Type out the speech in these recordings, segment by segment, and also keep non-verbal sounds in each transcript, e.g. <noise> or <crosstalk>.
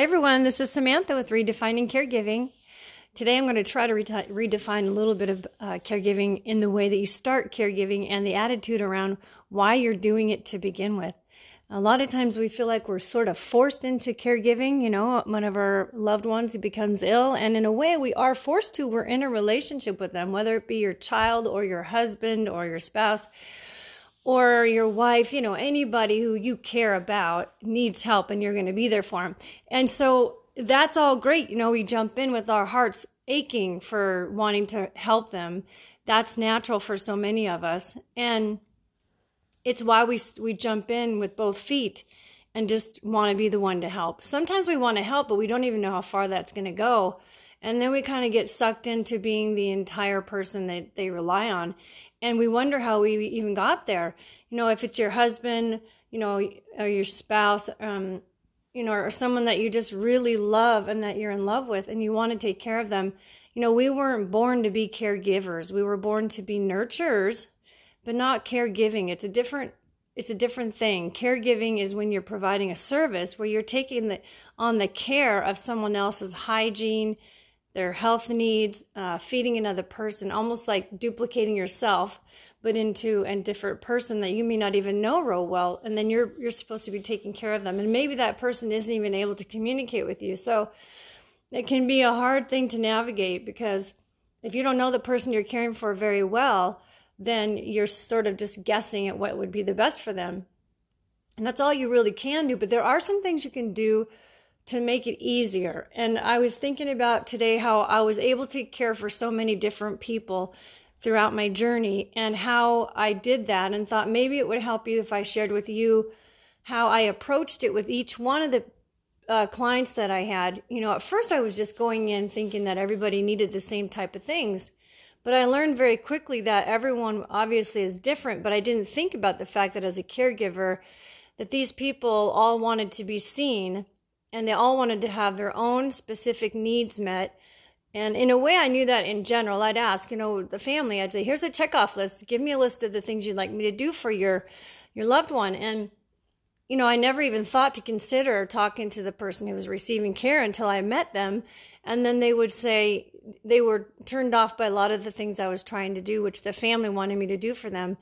Hi, everyone. This is Samantha with Redefining Caregiving. Today, I'm going to try to re- redefine a little bit of uh, caregiving in the way that you start caregiving and the attitude around why you're doing it to begin with. A lot of times we feel like we're sort of forced into caregiving, you know, one of our loved ones who becomes ill. And in a way, we are forced to. We're in a relationship with them, whether it be your child or your husband or your spouse or your wife, you know, anybody who you care about needs help and you're going to be there for them. And so that's all great. You know, we jump in with our hearts aching for wanting to help them. That's natural for so many of us. And it's why we we jump in with both feet and just want to be the one to help. Sometimes we want to help, but we don't even know how far that's going to go. And then we kind of get sucked into being the entire person that they rely on and we wonder how we even got there. You know, if it's your husband, you know, or your spouse, um, you know, or someone that you just really love and that you're in love with and you want to take care of them. You know, we weren't born to be caregivers. We were born to be nurturers, but not caregiving. It's a different it's a different thing. Caregiving is when you're providing a service where you're taking the on the care of someone else's hygiene, their health needs, uh, feeding another person, almost like duplicating yourself, but into a different person that you may not even know real well, and then you're you're supposed to be taking care of them, and maybe that person isn't even able to communicate with you. So it can be a hard thing to navigate because if you don't know the person you're caring for very well, then you're sort of just guessing at what would be the best for them. And that's all you really can do. But there are some things you can do to make it easier. And I was thinking about today how I was able to care for so many different people throughout my journey and how I did that and thought maybe it would help you if I shared with you how I approached it with each one of the uh, clients that I had. You know, at first I was just going in thinking that everybody needed the same type of things. But I learned very quickly that everyone obviously is different, but I didn't think about the fact that as a caregiver, that these people all wanted to be seen and they all wanted to have their own specific needs met. And in a way, I knew that in general. I'd ask, you know, the family, I'd say, here's a checkoff list. Give me a list of the things you'd like me to do for your, your loved one. And, you know, I never even thought to consider talking to the person who was receiving care until I met them. And then they would say they were turned off by a lot of the things I was trying to do, which the family wanted me to do for them.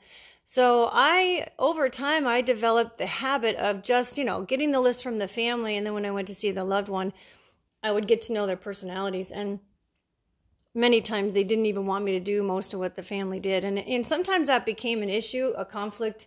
So I, over time, I developed the habit of just, you know, getting the list from the family. And then when I went to see the loved one, I would get to know their personalities. And many times they didn't even want me to do most of what the family did. And, and sometimes that became an issue, a conflict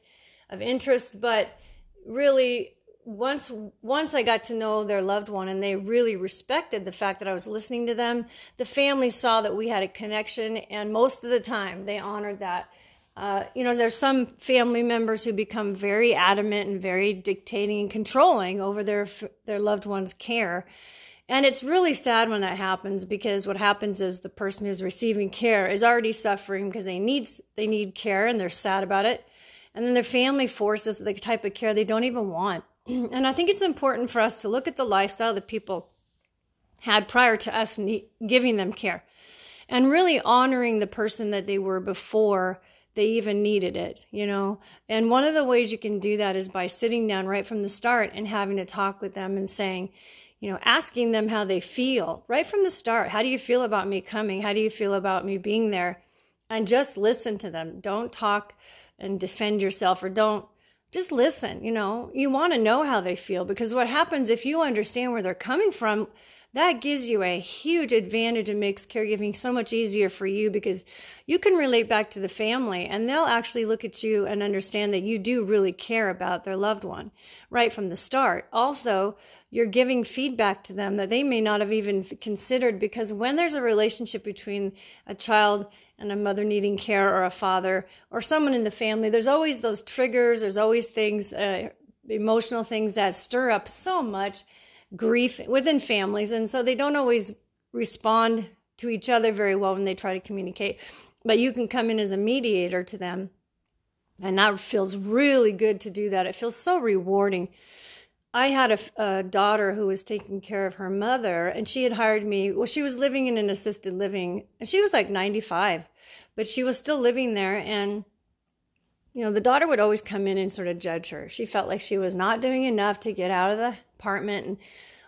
of interest. But really, once once I got to know their loved one and they really respected the fact that I was listening to them, the family saw that we had a connection and most of the time they honored that. Uh, you know, there's some family members who become very adamant and very dictating and controlling over their their loved one's care. And it's really sad when that happens because what happens is the person who's receiving care is already suffering because they need they need care and they're sad about it. And then their family forces the type of care they don't even want. <clears throat> and I think it's important for us to look at the lifestyle that people had prior to us giving them care and really honoring the person that they were before they even needed it, you know? And one of the ways you can do that is by sitting down right from the start and having to talk with them and saying, you know, asking them how they feel right from the start. How do you feel about me coming? How do you feel about me being there? And just listen to them. Don't talk and defend yourself or don't just listen. You know, you want to know how they feel because what happens if you understand where they're coming from, that gives you a huge advantage and makes caregiving so much easier for you because you can relate back to the family and they'll actually look at you and understand that you do really care about their loved one right from the start. Also, you're giving feedback to them that they may not have even considered because when there's a relationship between a child and a mother needing care or a father or someone in the family, there's always those triggers, there's always things, uh, emotional things that stir up so much grief within families. And so they don't always respond to each other very well when they try to communicate. But you can come in as a mediator to them. And that feels really good to do that. It feels so rewarding. I had a, a, daughter who was taking care of her mother, and she had hired me. Well, she was living in an assisted living, and she was like 95, but she was still living there. And, you know, the daughter would always come in and sort of judge her. She felt like she was not doing enough to get out of the apartment and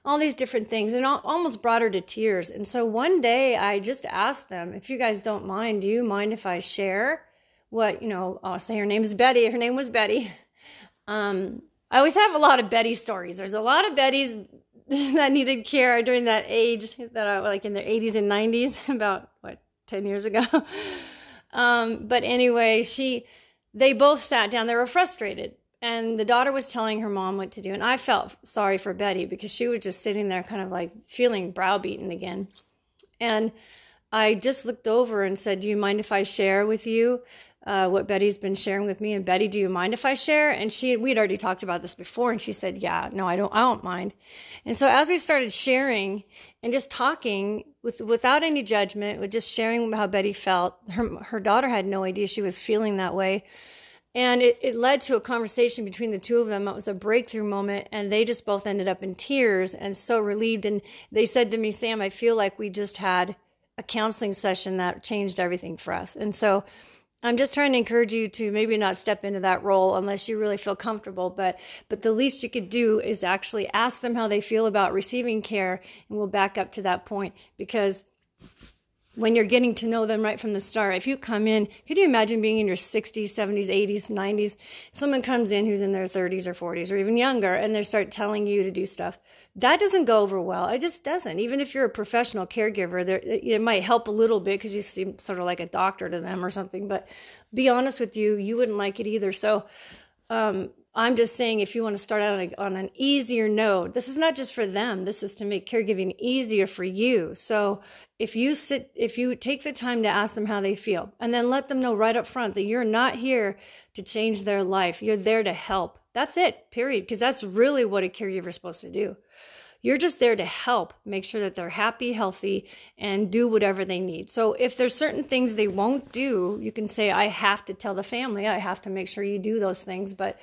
all these different things and almost brought her to tears. And so one day I just asked them, if you guys don't mind, do you mind if I share what, you know, I'll say her name is Betty. Her name was Betty. Um, I always have a lot of Betty stories. There's a lot of Bettys <laughs> that needed care during that age that I like in their 80s and 90s, <laughs> about what, 10 years ago. <laughs> um, but anyway, she, they both sat down. They were frustrated. And the daughter was telling her mom what to do. And i felt sorry for betty because she was just sitting there kind of like feeling browbeaten again. And i just looked over and said do you mind if i share with you uh, what betty's been sharing with me and betty do you mind if i share and she we'd already talked about this before and she said yeah no i don't i don't mind and so as we started sharing and just talking with without any judgment with just sharing how betty felt her her daughter had no idea she was feeling that way and it, it led to a conversation between the two of them. It was a breakthrough moment, and they just both ended up in tears and so relieved. And they said to me, Sam, I feel like we just had a counseling session that changed everything for us. And so I'm just trying to encourage you to maybe not step into that role unless you really feel comfortable. But but the least you could do is actually ask them how they feel about receiving care, and we'll back up to that point because when you're getting to know them right from the start. If you come in, could you imagine being in your 60s, 70s, 80s, 90s? Someone comes in who's in their 30s or 40s or even younger and they start telling you to do stuff. That doesn't go over well. It just doesn't. Even if you're a professional caregiver, it might help a little bit because you seem sort of like a doctor to them or something. But be honest with you, you wouldn't like it either. So, um, I'm just saying if you want to start out on, a, on, an easier note, this is not just for them. This is to make caregiving easier for you. So if you sit, if you take the time to ask them how they feel and then let them know right up front that you're not here to change their life, you're there to help. That's it, period. Because that's really what a caregiver is supposed to do. You're just there to help make sure that they're happy, healthy, and do whatever they need. So if there's certain things they won't do, you can say, I have to tell the family, I have to make sure you do those things. But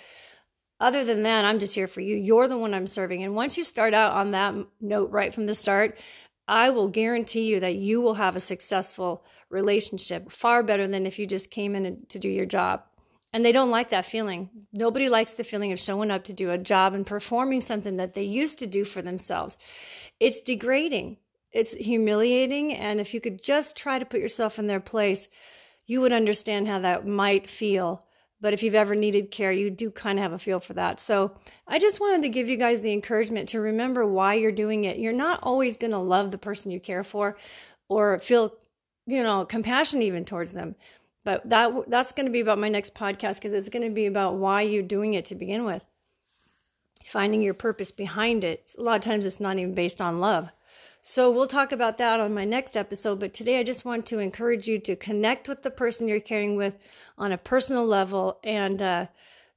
other than that, I'm just here for you. You're the one I'm serving. And once you start out on that note right from the start, I will guarantee you that you will have a successful relationship far better than if you just came in to do your job. And they don't like that feeling. Nobody likes the feeling of showing up to do a job and performing something that they used to do for themselves. It's degrading, it's humiliating. And if you could just try to put yourself in their place, you would understand how that might feel but if you've ever needed care, you do kind of have a feel for that. So I just wanted to give you guys the encouragement to remember why you're doing it. You're not always going to love the person you care for or feel, you know, compassion even towards them. But that that's going to be about my next podcast because it's going to be about why you're doing it to begin with. Finding your purpose behind it. A lot of times it's not even based on love. So we'll talk about that on my next episode. But today I just want to encourage you to connect with the person you're caring with on a personal level and, uh,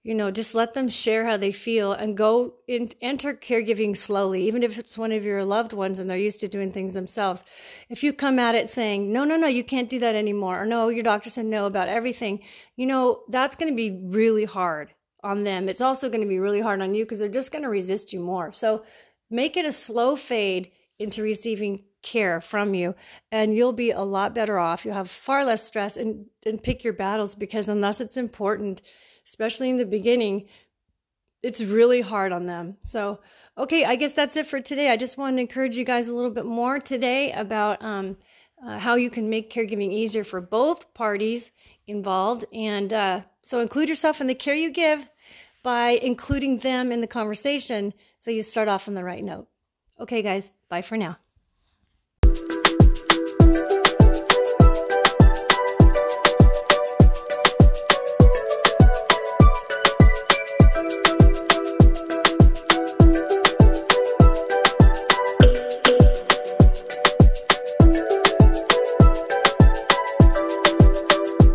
you know, just let them share how they feel and go in, enter caregiving slowly, even if it's one of your loved ones and they're used to doing things themselves. If you come at it saying, no, no, no, you can't do that anymore, or no, your doctor said no about everything, you know, that's going to be really hard on them. It's also going to be really hard on you because they're just going to resist you more. So make it a slow fade into receiving care from you and you'll be a lot better off. You'll have far less stress and, and pick your battles because unless it's important especially in the beginning it's really hard on them. So okay i guess that's it for today. I just wanted to encourage you guys a little bit more today about um, uh, how you can make caregiving easier for both parties involved. And uh, so include yourself in the care you give by including them in the conversation so you start off on the right note Okay, guys, bye for now.